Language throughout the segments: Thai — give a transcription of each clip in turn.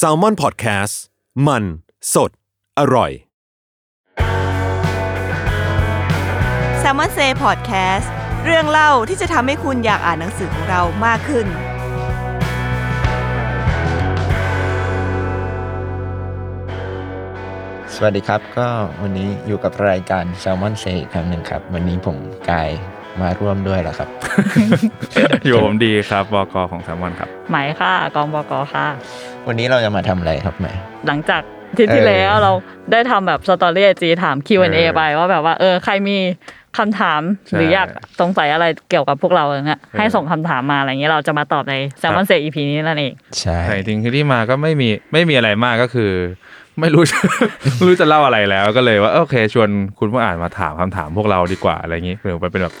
s a l m o n PODCAST มัน สด อร่อย s ซ l m o n Say Podcast เรื่องเล่าที่จะทำให้คุณอยากอ่านหนังสือของเรามากขึ้น สวัสดีครับ ก็วันนี้อยู่กับรายการ Salmon Say อีกครั้งหนึ่งครับ วันนี้ผมกาย มาร่วมด้วยแล้วครับ อยู่ผมดีครับบกของแซมมอนครับไหมค่ะกองบกค่ะ วันนี้เราจะมาทำอะไรครับแหม่หลังจากที่ที่เออแล้วเราได้ทำแบบสตอรี่จีถาม Q&A เออไปว่าแบบว่าเออใครมีคำถามใช่หรืออยากสงสัยอะไรเกี่ยวกับพวกเราอย่างเงี้ยเออให้ส่งคำถามมาอะไรเงี้ยเราจะมาตอบในแซมมอนเซ EP นี้นั่นเอง ใช่ แต่จริงๆคือที่มาก็ไม่มีไม่มีอะไรมากก็คือ ไม่รู้จะไม่รู้จะเล่าอะไรแล้วก็เลยว่าโอเค ชวนคุณผู้อ่านมาถามคำถามพวกเราดีกว่าอะไรอย่างนี้เผื่อไปเป็นแบบ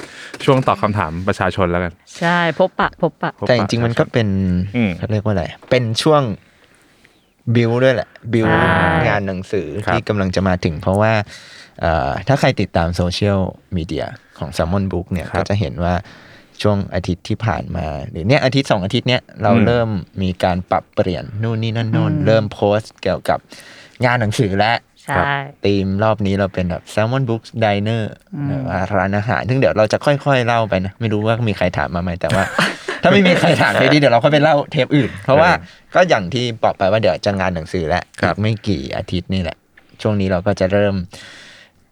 ช่วงตอบคำถามประชาชนแล้วกัน ใช่พบปะพบปะพบปะแต่จริงๆมันก็เป็นอืมเขาเรียกว่าอะไร เป็นช่วงบิวด้วยแหละ บิวใช่งานหนังสือครับที่กำลังจะมาถึง เพราะว่าเอ่อถ้าใครติดตามโซเชียลมีเดียของ s ซ l m o n Book เนี่ยก็จะเห็นว่าช่วงอาทิตย์ที่ผ่านมา หรือเนี่ยอาทิตย์สองอาทิตย์เนี้ยเราเริ่มมีการปรับเปลี่ยนนู่นนี่นั่นโน่นเริ่มโพสต์เกี่ยวกับ งานหนังสือแล้วใช่ธีมรอบนี้เราเป็นแบบ Salmon Books Diner แบบว่าร้านอาหารซึ่งเดี๋ยวเราจะค่อยๆเล่าไปนะ ไม่รู้ว่ามีใครถามมาไหมแต่ว่า ถ้าไม่มีใครถามเทปนี้เดี๋ยวเราค่อยไปเล่าเทปอื่น เพราะว่าก็อย่างที่บอกไปว่าเดี๋ยวจะงานหนังสือแล้วครัอีบกไม่กี่อาทิตย์นี่แหละ ช่วงนี้เราก็จะเริ่ม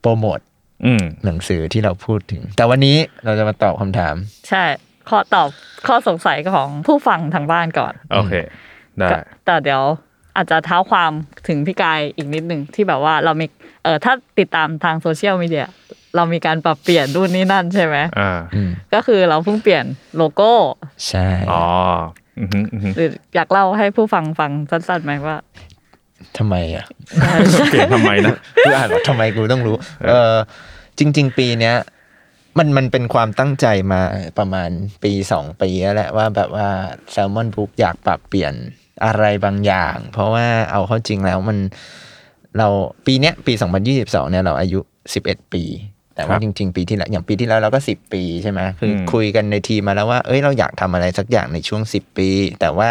โปรโมทอืมหนังสือที่เราพูดถึง แต่วันนี้เราจะมาตอบคำถาม ใช่ข้อตอบข้อสงสัยของผู้ฟังทางบ้านก่อน โอเค ได้ก็แต่เดี๋ยว อาจจะเท้าความถึงพี่กายอีกนิดหนึ่งที่แบบว่าเรามีเออถ้าติดตามทางโซเชียลมีเดียเรามีการปรับเปลี่ยนรุ่นนี้นั่นใช่ไหมอ่าอืมก็คือเราเพิ่งเปลี่ยนโลโก้ ใช่อ๋ออือหืออือหือหรืออยากเล่าให้ผู้ฟังฟังสั้นๆไหมว่าทำไมอะเปลี่ยนทำไมนะคืออ่านว่าทำไมกูต้องรู้ เออจริง ๆ ปีเนี้ยมันมันเป็นความตั้งใจมาประมาณปีสองปีแล้วแหละว่าแบบว่า Salmon Book อยากปรับเปลี่ยน อะไรบางอย่าง เพราะว่าเอาเข้าจริงแล้วมันเราปีเนี้ยปี 2022เนี่ยเราอายุ 11 ปี แต่ว่าครับจริง ๆ ปีที่แล้วอย่างปีที่แล้วเราก็ 10 ปีใช่ไหมคืออมคุยกันในทีมมาแล้วว่าเอ้ยเราอยากทำอะไรสักอย่างในช่วง 10 ปี แต่ว่า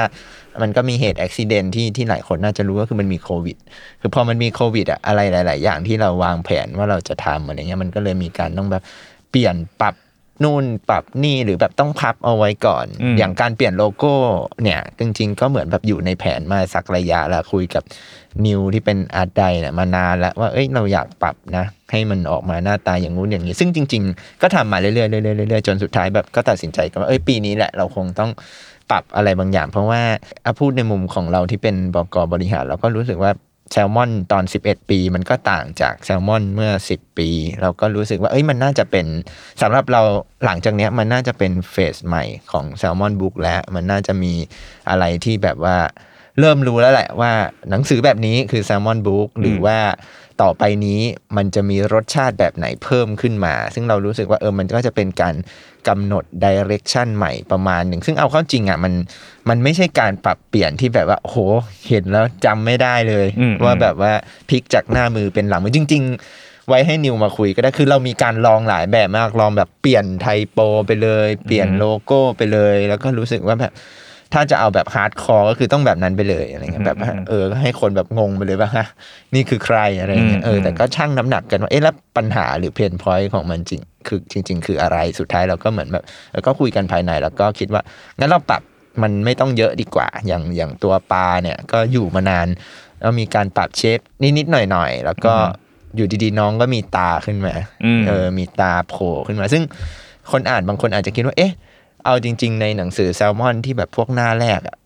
มันก็มีเหตุอุบิเหตุที่ที่หลายคนน่าจะรู้ก็คือมันมีโควิด คือพอมันมีโควิดอะอะไรหลาย ๆ อย่างที่เราวางแผนว่าเราจะทำอะไรเงี้ยมันก็เลยมีการต้องแบบเปลี่ยนปรับ นู่นปรับนี่หรือแบบต้องพับเอาไว้ก่อนอืมอย่างการเปลี่ยนโลโก้เนี่ยจริงๆก็เหมือนแบบอยู่ในแผนมาสักระยะแล้วคุยกับนิวที่เป็นอาร์ตไดเนี่ยมานานแล้วว่าเอ้ยเราอยากปรับนะ ให้มันออกมาหน้าตาอย่างงู้นอย่างนี้ ซึ่งจริง ๆ ก็ทำมาเรื่อยๆเรื่อยๆเรื่อยๆจนสุดท้ายแบบก็ตัดสินใจกันว่าเอ้ยปีนี้แหละเราคงต้องปรับอะไรบางอย่าง เพราะว่าอะพูดในมุมของเราที่เป็นบกบริหารเราก็รู้สึกว่า แซลมอนตอน 11 ปี มันก็ต่างจากแซลมอนเมื่อ 10 ปี เราก็รู้สึกว่าเอ้ยมันน่าจะเป็นสำหรับเราหลังจากเนี้ยมันน่าจะเป็นเฟสใหม่ของแซลมอนบุ๊กแล้ว มันน่าจะมีอะไรที่แบบว่าเริ่มรู้แล้วแหละว่าหนังสือแบบนี้คือแซลมอนบุ๊กหรือว่า ต่อไปนี้มันจะมีรสชาติแบบไหนเพิ่มขึ้นมา ซึ่งเรารู้สึกว่าเออมันก็จะเป็นการกำหนด direction ใหม่ประมาณหนึ่ง ซึ่งเอาเข้าจริงอะมันมันไม่ใช่การปรับเปลี่ยนที่แบบว่าโอ้โหเห็นแล้วจำไม่ได้เลยอืมว่าแบบว่าพลิกจากหน้ามือเป็นหลังมือจริง ๆ ไว้ให้นิวมาคุยก็ได้คือเรามีการลองหลายแบบมากลองแบบเปลี่ยน typo ไปเลย เปลี่ยนโลโก้ไปเลย แล้วก็รู้สึกว่าแบบ ถ้าจะเอาแบบ hardcore ก็คือต้องแบบนั้นไปเลยอะไรเงี้ยแบบว่าเออก็ให้คนแบบงงไปเลยว่าฮะนี่คือใครอะไรเงี้ยเออแต่ก็ชั่งน้ำหนักกันว่าเอ๊ะแล้วปัญหาหรือ pain point ของมันจริงคือจริง ๆ คืออะไรสุดท้ายเราก็เหมือนแบบเออก็คุยกันภายในแล้วก็คิดว่างั้นเราปรับมันไม่ต้องเยอะดีกว่า อย่างอย่างตัวปลาเนี่ยก็อยู่มานานแล้วมีการปรับเชฟนิดๆหน่อยๆแล้วก็อยู่ดีๆน้องก็มีตาขึ้นมาอืมเออมีตาโผล่ขึ้นมา ซึ่งคนอ่านบางคนอาจจะคิดว่า เอ๊ะ เอาจริง ๆ ในหนังสือแซลมอนที่แบบพวกหน้าแรกอะ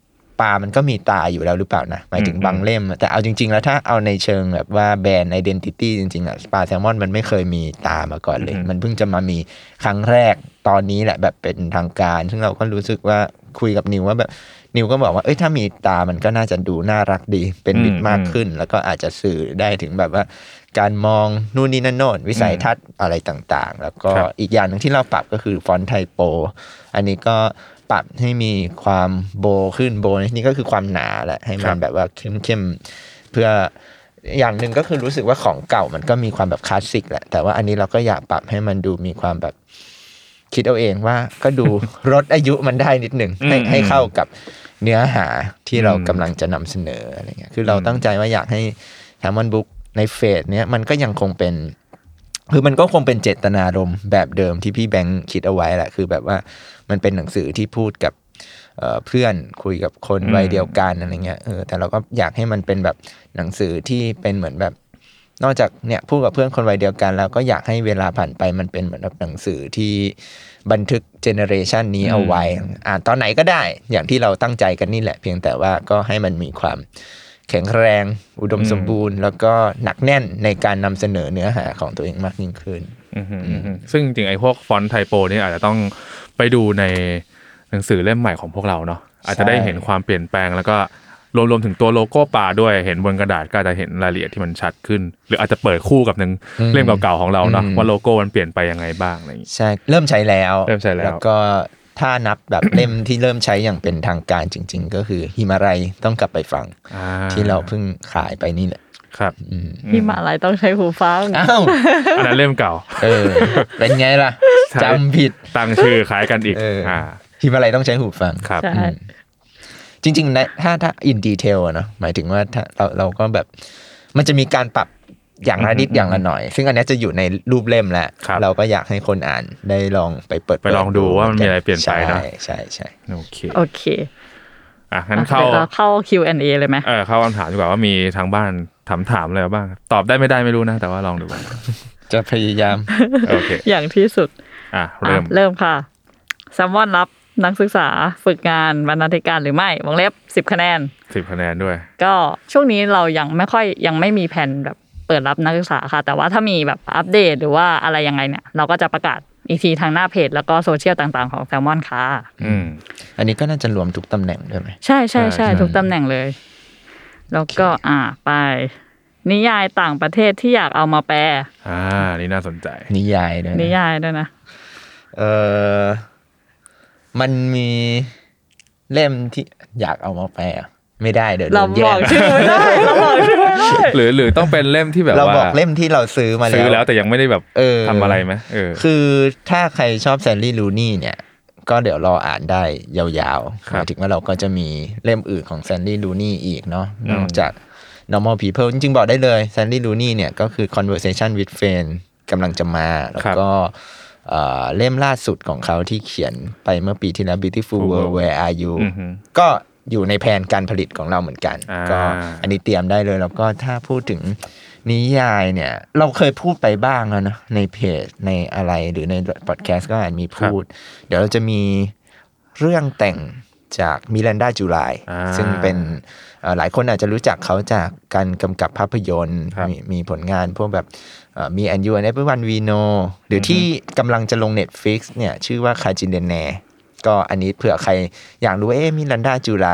ปลามันก็มีตาอยู่แล้วหรือเปล่านะ หมายถึงอืมบางเล่มอะแต่เอาจริง ๆ แล้วถ้าเอาในเชิงแบบว่าแบรนด์ไอดีนิตี้จริง ๆอะปลาแซลมอนมันไม่เคยมีตามาก่อนเลย มันเพิ่งจะมามีครั้งแรกตอนนี้แหละแบบเป็นทางการ ซึ่งเราก็รู้สึกว่าคุยกับนิวว่าแบบนิวก็บอกว่าเอ้ยถ้ามีตามันก็น่าจะดูน่ารักดี เป็นมิตรมากขึ้น แล้วก็อาจจะสื่อได้ถึงแบบว่า การมองนู่นนี่นั่นโน่นวิสัยทัศน์อะไรต่างๆ แล้วก็ครับอีกอย่างหนึ่งที่เราปรับก็คือฟอนต์ไทโป อันนี้ก็ปรับให้มีความโบขึ้นโบในที่นี่ก็คือความหนาแหละให้มันแบบว่าเข้มๆเพื่ออย่างหนึ่งก็คือรู้สึกว่าของเก่ามันก็มีความแบบคลาสสิกแหละ แต่ว่าอันนี้เราก็อยากปรับให้มันดูมีความแบบคิดเอาเองว่าก็ดูลดอายุมันได้นิดหนึ่งให้อืมให้เข้ากับเนื้อหาที่เราอืมกำลังจะนำเสนออะไรเงี้ยคือเราตั้งใจว่าอยากให้แฮมมอนบุ๊ก ในเฟสเนี้ยมันก็ยังคงเป็น คือมันก็คงเป็นเจตนารมณ์แบบเดิมที่พี่แบงค์คิดเอาไว้แหละคือแบบว่ามันเป็นหนังสือที่พูดกับเอ่อเพื่อนคุยกับคนอืมวัยเดียวกันอะไรเงี้ยเออแต่เราก็อยากให้มันเป็นแบบหนังสือที่เป็นเหมือนแบบ นอกจากเนี่ยพูดกับเพื่อนคนวัยเดียวกัน แล้วก็อยากให้เวลาผ่านไปมันเป็นเหมือนแบบหนังสือที่บันทึกเจเนอเรชันนี้เอาไว้ อ่านตอนไหนก็ได้ อย่างที่เราตั้งใจกันนี่แหละ เพียงแต่ว่าก็ให้มันมีความ แข็งแรง อุดมสมบูรณ์ แล้วก็หนักแน่นในการนำเสนอเนื้อหาของตัวเองมากยิ่งขึ้นอืมอืมอืมอืมซึ่งจริงๆไอ้พวกฟอนต์ไทโปนี่อาจจะต้องไปดูในหนังสือเล่มใหม่ของพวกเราเนาะอาจจะได้เห็นความเปลี่ยนแปลงแล้วก็รวมรวมถึงตัวโลโก้ป่าด้วยเห็นบนกระดาษก็อาจจะเห็นรายละเอียดที่มันชัดขึ้น หรืออาจจะเปิดคู่กับหนึ่งอืมเล่มเก่าๆของเราเนาะอืมว่าโลโก้มันเปลี่ยนไปยังไงบ้างอะไรอย่างงี้ใช่เริ่มใช้แล้วเริ่มใช้แล้วแล้วก็ ถ้านับแบบเล่มที่เริ่มใช้อย่างเป็นทางการจริง ๆ ก็คือฮิมาลัยต้องกลับไปฟังอ่ที่เราเพิ่งขายไปนี่แหละครับอืมที่มาอะไรต้องใช้หูฟังอ้าวอันนั้นเล่มเก่า เออ เป็นไงล่ะใช่จำผิดตั้งชื่อคล้ายกันอีกเอออ่อ่าฮิมาลัยต้องใช้หูฟังครับใช่อืมจริงๆนะถ้าถ้า in detail อะเนาะหมายถึงว่าถ้าเราเราก็แบบ มันจะมีการปรับ อย่างละนิดอืมอย่างละหน่อย ซึ่งอันเนี้ยจะอยู่ในรูปเล่มแล้วครับเราก็อยากให้คนอ่านได้ลองไปเปิดไปลองดูว่ามันมีอะไรเปลี่ยนไปเนอะใช่ใช่ใช่โอเคโอเคอะงั้นเข้าดี๋ยวรเข้า Q&A เลยไหมเออเข้าคำถามดีกว่าว่ามีทางบ้านถามถามอะไรบ้าง ตอบได้ไม่ได้ไม่รู้นะ แต่ว่าลองดูก่อนจะพยายามโอเคอย่างที่สุด อะเริ่มอะเริ่มค่ะแซมวอนรับนักศึกษาฝึกงานบรรณาธิการหรือไม่วงเล็บสิบคะแนนสิบคะแนนด้วย ก็ช่วงนี้เรายังไม่ค่อยยังไม่มีแผนแบบ เปิดรับนักศึกษาค่ะ แต่ว่าถ้ามีแบบอัปเดตหรือว่าอะไรยังไงเนี่ย เราก็จะประกาศอีกทีทางหน้าเพจ แล้วก็โซเชียลต่างๆของแซลมอนค่ะอืมอันนี้ก็น่าจะรวมทุกตำแหน่งด้วยไหมใช่ใช่ใช่ใช่ใช่ทุกตำแหน่งเลย แล้วก็อ่าไป นิยายต่างประเทศที่อยากเอามาแปล อ่า นี่น่าสนใจ นิยายด้วยะนิยายด้วยนะเออมันมีเล่มที่อยากเอามาแปลอะไม่ได้เดี๋ยวโดเรานบแย่อกงชื่อไม่ได้เราบอกชื่อไม่ได้ หรือหรือต้องเป็นเล่มที่แบบเราว่าบอกเล่มที่เราซื้อมาแล้วซื้อแล้วแต่ยังไม่ได้แบบเออทำอะไรไหมเออคือถ้าใครชอบแซนลี่ลูนี่เนี่ยก็เดี๋ยวรออ่านได้ยาวๆคหรับมายถึงว่าเราก็จะมีเล่มอื่นของแซนลี่ลูนี่อีกเนาะอืมนอกจาก normal people จริงๆ บอกได้เลยแซนลี่ลูนี่เนี่ยก็คือ conversation with friend กำลังจะมา แล้วก็เอ่อเล่มล่าสุดของเขาที่เขียนไปเมื่อปีที่แล้ว beautiful world where are you อือหือก็ อยู่ในแผนการผลิตของเราเหมือนกันอ่าก็อันนี้เตรียมได้เลยแล้วก็ถ้าพูดถึงนิยายเนี่ย เราเคยพูดไปบ้างแล้วนะในเพจในอะไรหรือในพอดแคสต์ก็อาจมีพูด เดี๋ยวเราจะมีเรื่องแต่งจากมิรันดาจูไลอ่าซึ่งเป็นเอ่อหลายคนอาจจะรู้จักเขาจากการกำกับภาพยนตร์ครับมีมีผลงานพวกแบบเอ่อ Me and You and Everyone We Know หรือที่กำลังจะลง Netflix เนี่ยชื่อว่า Kajillionaire ก็อันนี้เผื่อใครอยากรู้ว่าเอ๊ะมิรันดาจูไล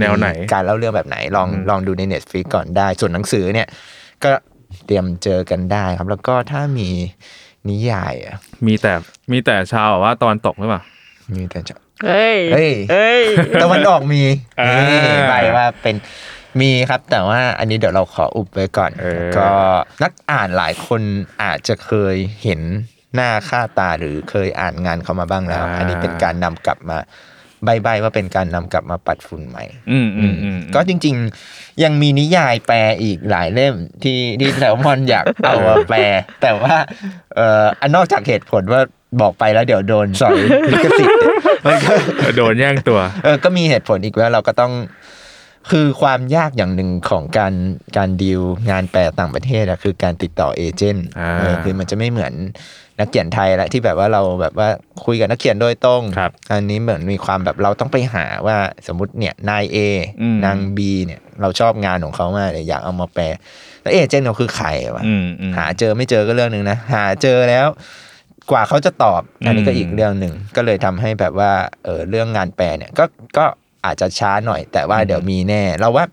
แนวไหน การเล่าเรื่องแบบไหนลองอืมลองดูใน Netflix ก่อนได้ ส่วนหนังสือเนี่ย ก็เตรียมเจอกันได้ครับ แล้วก็ถ้ามีนิยายอะมีแต่มีแต่ชาวแบบว่าตอนตกหรือเปล่ามีแต่จะเฮ้ยเฮ้ยเฮ้ยตะวันออกมีอ่านี่ใบว่าเป็นมีครับ แต่ว่าอันนี้เดี๋ยวเราขออุบไว้ก่อนเออก็นักอ่านหลายคนอาจจะเคยเห็น หน้าค่าตาหรือเคยอ่านงานเขามาบ้างแล้ว อันนี้เป็นการนำกลับมาใบๆว่าเป็นการนำกลับมาปัดฝุ่นใหม่อืมอืมอืมก็จริง ๆ ยังมีนิยายแปลอีกหลายเล่มที่ที่แซลมอนอยากเอามาแปล แต่ว่าเอ่ออันนอกจากเหตุผลว่าบอกไปแล้วเดี๋ยวโดนสอยลิขสิทธิ์เนี่ยมันก็โดนแย่งตัว เออก็มีเหตุผลอีกว่าเราก็ต้อง คือความยากอย่างหนึ่งของการการดีลงานแปลต่างประเทศอะคือการติดต่อเอเจนต์อ่าเออคือมันจะไม่เหมือน นักเขียนไทยละที่แบบว่าเราแบบว่าคุยกับนักเขียนโดยตรงครับ อันนี้เหมือนมีความแบบเราต้องไปหาว่าสมมติเนี่ยนายเออืมนางบีเนี่ยเราชอบงานของเขามากเลยอยากเอามาแปล แล้วเอเจนต์เราคือใครวะอืมอืมหาเจอไม่เจอก็เรื่องหนึ่งนะหาเจอแล้ว กว่าเขาจะตอบอันนี้ก็อืมอีกเรื่องหนึ่งก็เลยทำให้แบบว่าเออเรื่องงานแปลเนี่ยก็ก็อาจจะช้าหน่อย แต่ว่าเดี๋ยวมีแน่ เราว่า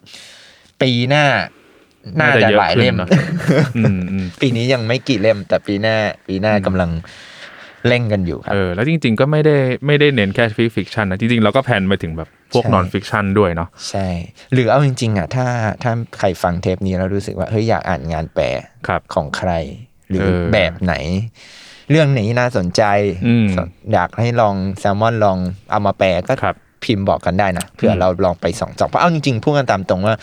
ปีหน้า น่าจะหลายเล่มน่าจะเยอะขึ้นนะอืมอืมปีนี้ยังไม่กี่เล่ม แต่ปีหน้าปีหน้ากำลังเร่งกันอยู่ครับเออแล้วจริง ๆ ก็ไม่ได้ไม่ได้เน้นแค่ fiction นะจริงๆเราก็ plan ไปถึงแบบพวกใช่ non-fiction ด้วยเนาะใช่ หรือเอาจริง ๆ อะ ถ้าถ้าใครฟังเทปนี้แล้วรู้สึกว่าเฮ้ยอยากอ่านงานแปลครับของใคร หรือเออแบบไหน เรื่องไหนน่าสนใจอืมอยากให้ลองแซลมอนลองเอามาแปลก็ครับ พิมพ์บอกกันได้นะเผื่ออมเราลองไปส่องๆเพราะเอาจริงๆพูดกันตามตรงว่า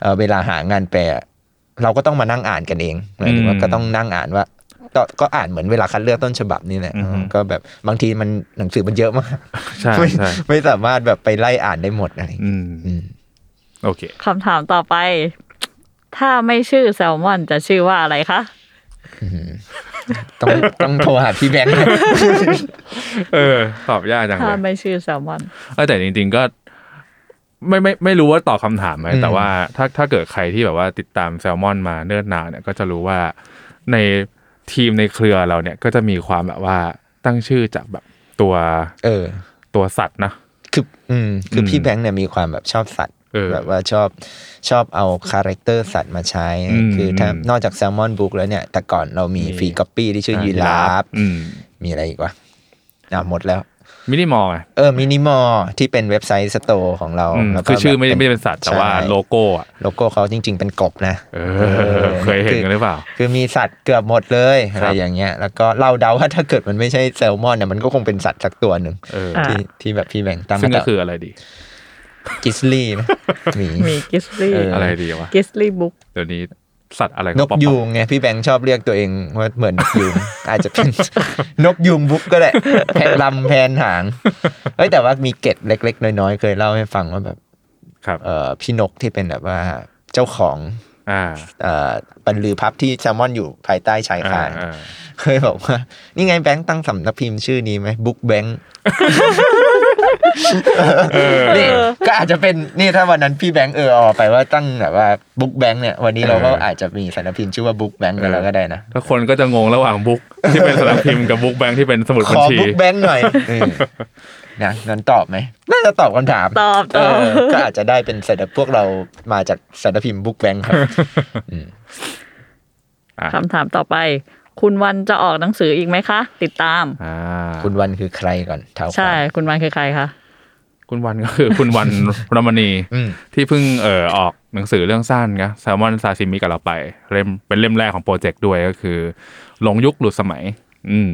เอ่อเวลาหางานแปลเราก็ต้องมานั่งอ่านกันเองหมายถึงว่าก็ต้องนั่งอ่านว่าก็ก็อ่านเหมือนเวลาคัดเลือกต้นฉบับนี่แหละอือฮึก็แบบบางทีมันหนังสือมันเยอะมากใช่ไม่ใช่ไม่สามารถแบบไปไล่อ่านได้หมดอะไรอย่างเงี้ยอืมอืมโอเคคำถามต่อไป ถ้าไม่ชื่อแซลมอนจะชื่อว่าอะไรคะ ต้องต้องโทรหาพี่แบงค์เออ ตอบยากจังเลถ้ายไม่ชื่อแซลมอน เออแต่จริง ๆก็ไม่ไม่ไม่รู้ว่าตอบคำถามไหมอืม แต่ว่าถ้าถ้าเกิดใครที่แบบว่าติดตามแซลมอนมาเนิ่นนานเนี่ยก็จะรู้ว่าในทีมในเครือเราเนี่ยก็จะมีความแบบว่าตั้งชื่อจากแบบตัวเออ ตัวสัตว์นะ คืออืมคืออม พี่แบงค์เนี่ยมีความแบบชอบสัตว์เออ แบบว่าชอบชอบเอา character สัตว์มาใช้อืมคือถ้านอกจาก Salmon Books แล้วเนี่ย แต่ก่อนเรามีมี free copy ที่ชื่อยีราฟอืมมีอะไรอีกวะอะหมดแล้ว Minimore ไงเออ Minimore ที่เป็นเว็บไซต์ store ของเราอืมแล้วก็คือชื่อไม่แบบไม่ได้เป็นสัตว์แต่ว่าใช่โลโก้อะโลโก้เขาจริง ๆ เป็นกบนะเออเคยเห็นกันหรือเปล่า คือมีสัตว์เกือบหมดเลยอะไรครับอย่างเงี้ย แล้วก็เราเดาว่าถ้าเกิดมันไม่ใช่แซลมอนเนี่ยมันก็คงเป็นสัตว์สักตัวหนึ่งเอออะที่ที่แบบพี่แบงค์ตั้งซึ่งก็มาคืออะไรดี grizzly ไหมหมีมี grizzly เอออะไรดีวะ grizzly bookเดี๋ยวนี้สัตว์อะไรนกป๊อปๆยูงไงพี่แบงค์ชอบเรียกตัวเองว่าเหมือนนกยูงอาจจะเป็นนกยูง book ก็ได้แบบรำแพนหางเอ้ยแต่ว่ามีเกร็ดเล็ก ๆ น้อยๆ เคยเล่าให้ฟังว่าแบบครับเอ่อพี่นกที่เป็นแบบว่าเจ้าของอ่าเอ่อบรรลือพับที่แซลมอนอยู่ภายใต้ชายคาอ่านอ่าเคยบอกว่า นี่ไงแบงค์ตั้งสำนักพิมพ์ชื่อนี้ไหมบุ๊กแบงค์ นี่ก็อาจจะเป็นนี่ถ้าวันนั้นพี่แบงค์เออเอาไปว่าตั้งแบบว่าบุ๊กแบงค์เนี่ยวันนี้เราก็อาจจะมีสำนักพิมพ์ชื่อว่าบุ๊กแบงค์กันแล้วก็ได้นะถ้าคนก็จะงงระหว่างบุ๊กที่เป็นสำนักพิมพ์กับบุ๊กแบงค์ที่เป็นสมุดขบัญอชีบุ๊กแบงค์หน่อยเออนะนั้นตอบไหมน่าจะตอบคำถามตอบเอตอบอก็อาจจะได้เป็นสำนักพวกเรามาจากสำนักพิมพ์บุ๊กแบงค์ครับคำถามต่อไป คุณวันจะออกหนังสืออีกไหมคะ ติดตามอ่าคุณวันคือใครก่อนเท้าความ ใช่ คุณวันคือใครคะคุณวันก็คือ คุณวันรมณีอืม ที่เพิ่งเอ่อออกหนังสือเรื่องสั้นนะแซลมอนซาชิมิกับเราไปเล่มเป็นเล่มแรกของโปรเจกต์ด้วยก็คือหลงยุคหลุดสมัย อืม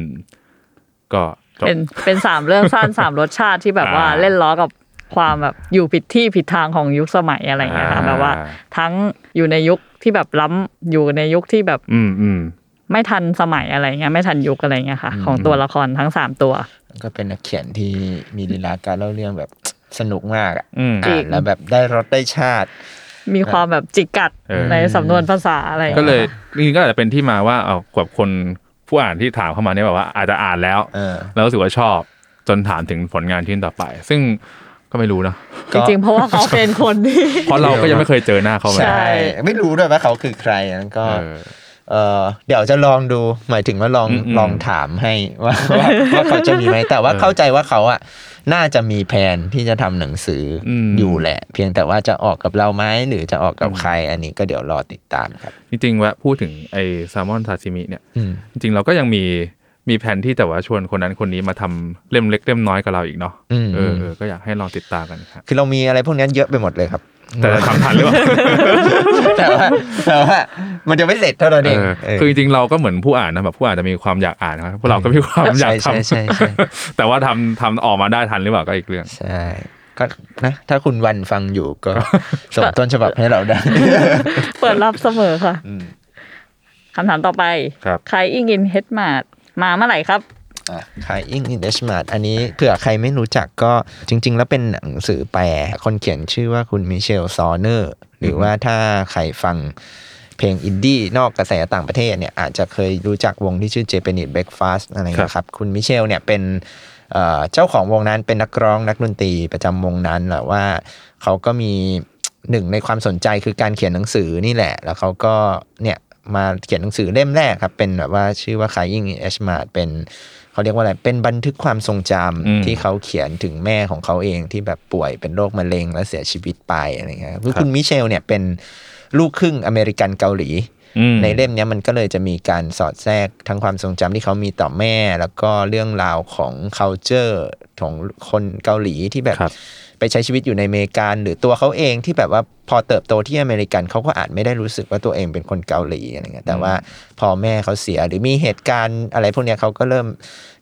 ก็จบ เป็นเป็นสามเรื่องสั้นสามรสชาติที่แบบว่าอ่าเล่นล้อกับความแบบอยู่ผิดที่ผิดทางของยุคสมัยอะไรอย่างเงี้ยค่ะอ่า แบบว่า ทั้งอยู่ในยุคที่แบบล้ำอยู่ในยุคที่แบบ อืมอืม ไม่ทันสมัยอะไรเงี้ยไม่ทันยุคอะไรเงี้ยค่ะ ของตัวละครทั้งสามตัว ก็เป็นนักเขียนที่มีลีลาการเล่าเรื่องแบบสนุกมากอะอืมจริอ่างนแล้วแบบได้รสได้ชาติ มีความแบบจิกกัดเออในสำนวนภาษาอะไรก็เลยงี้นี่ก็อาจจะเป็นที่มาว่าเอากับคนผู้อ่านที่ถามเข้ามาเนี่ยแบบว่าอาจจะอ่านแล้วเออแล้วรู้สึกว่าชอบจนถามถึงผลงานชิ้นต่อไป ซึ่งก็ไม่รู้เนอะจริงๆเพราะว่าเขาเป็นคนที่เพราะเราก็ยังไม่เคยเจอหน้าเขาเลยใช่ไม่รู้ด้วยว่าเขาคือใครแล้วก็ เออเออเดี๋ยวจะลองดูหมายถึงว่าลองอืมอืมลองถามให้ว่าว่าว่าเขาจะมีไหมแต่ว่าเออเข้าใจว่าเขาอะน่าจะมีแผนที่จะทำหนังสืออมอยู่แหละ เพียงแต่ว่าจะออกกับเราไหมหรือจะออกกับใคร อันนี้ก็เดี๋ยวรอติดตามครับ จริงๆว่าพูดถึงไอแซลมอนซาซิมิเนี่ยอืมจริงๆเราก็ยังมีมีแผนที่แต่ว่าชวนคนนั้นคนนี้มาทำเล่มเล็กเล่มน้อยกับเราอีกเนาะอืมเออเออก็อยากให้ลองติดตามกันครับคือเรามีอะไรพวกนี้เยอะไปหมดเลยครับ แต่จะทำทันหรือเปล่าแต่ว่าแต่ว่ามันจะไม่เสร็จเท่านั้นเองเออเออคือจริงๆเราก็เหมือนผู้อ่านนะแบบผู้อ่านจะมีความอยากอ่านนะครับพวกเราก็มีความอยากใช่ทำใช่ใช่ใช่แต่ว่าทำทำออกมาได้ทันหรือเปล่าก็อีกเรื่องใช่ก็นะถ้าคุณวันฟังอยู่ก็ส่งต้นฉบับให้เราได้ เปิดรับเสมอค่ะคำถามต่อไปครับ Crying in H Mart มาเมื่อไหร่ครับ Crying in H Mart อันนี้เผื่อใครไม่รู้จักก็จริง ๆ แล้วเป็นหนังสือแปลคนเขียนชื่อว่าคุณมิเชลซอเนอร์หรือว่าถ้าใครฟังเพลงอินดี้นอกกระแสต่างประเทศเนี่ยอาจจะเคยรู้จักวงที่ชื่อ Japanese Breakfast อะไรอย่างเงี้ยครับ คุณมิเชลเนี่ยเป็นเอ่อเจ้าของวงนั้นเป็นนักร้องนักดนตรีประจำวงนั้นแหละว่าเขาก็มีหนึ่งในความสนใจคือการเขียนหนังสือนี่แหละ แล้วเขาก็เนี่ยมาเขียนหนังสือเล่มแรกครับ เป็นแบบว่าชื่อว่า Crying in Ashmart เป็น เขาเรียกว่าอะไร เป็นบันทึกความทรงจำอืมที่เขาเขียนถึงแม่ของเขาเองที่แบบป่วยเป็นโรคมะเร็งและเสียชีวิตไปอะไรเงี้ยคือคุณมิเชลเนี่ยเป็นลูกครึ่งอเมริกันเกาหลีอืมในเล่มเนี้ยมันก็เลยจะมีการสอดแทรกทั้งความทรงจำที่เขามีต่อแม่ แล้วก็เรื่องราวของ culture ของคนเกาหลีที่แบบครับ ไปใช้ชีวิตอยู่ในอเมริกันหรือตัวเขาเองที่แบบว่าพอเติบโตที่อเมริกันเขาก็อาจไม่ได้รู้สึกว่าตัวเองเป็นคนเกาหลีอะไรเงี้ยแต่ว่าพอแม่เขาเสียหรือมีเหตุการณ์อะไรพวกเนี้ยเขาก็เริ่ม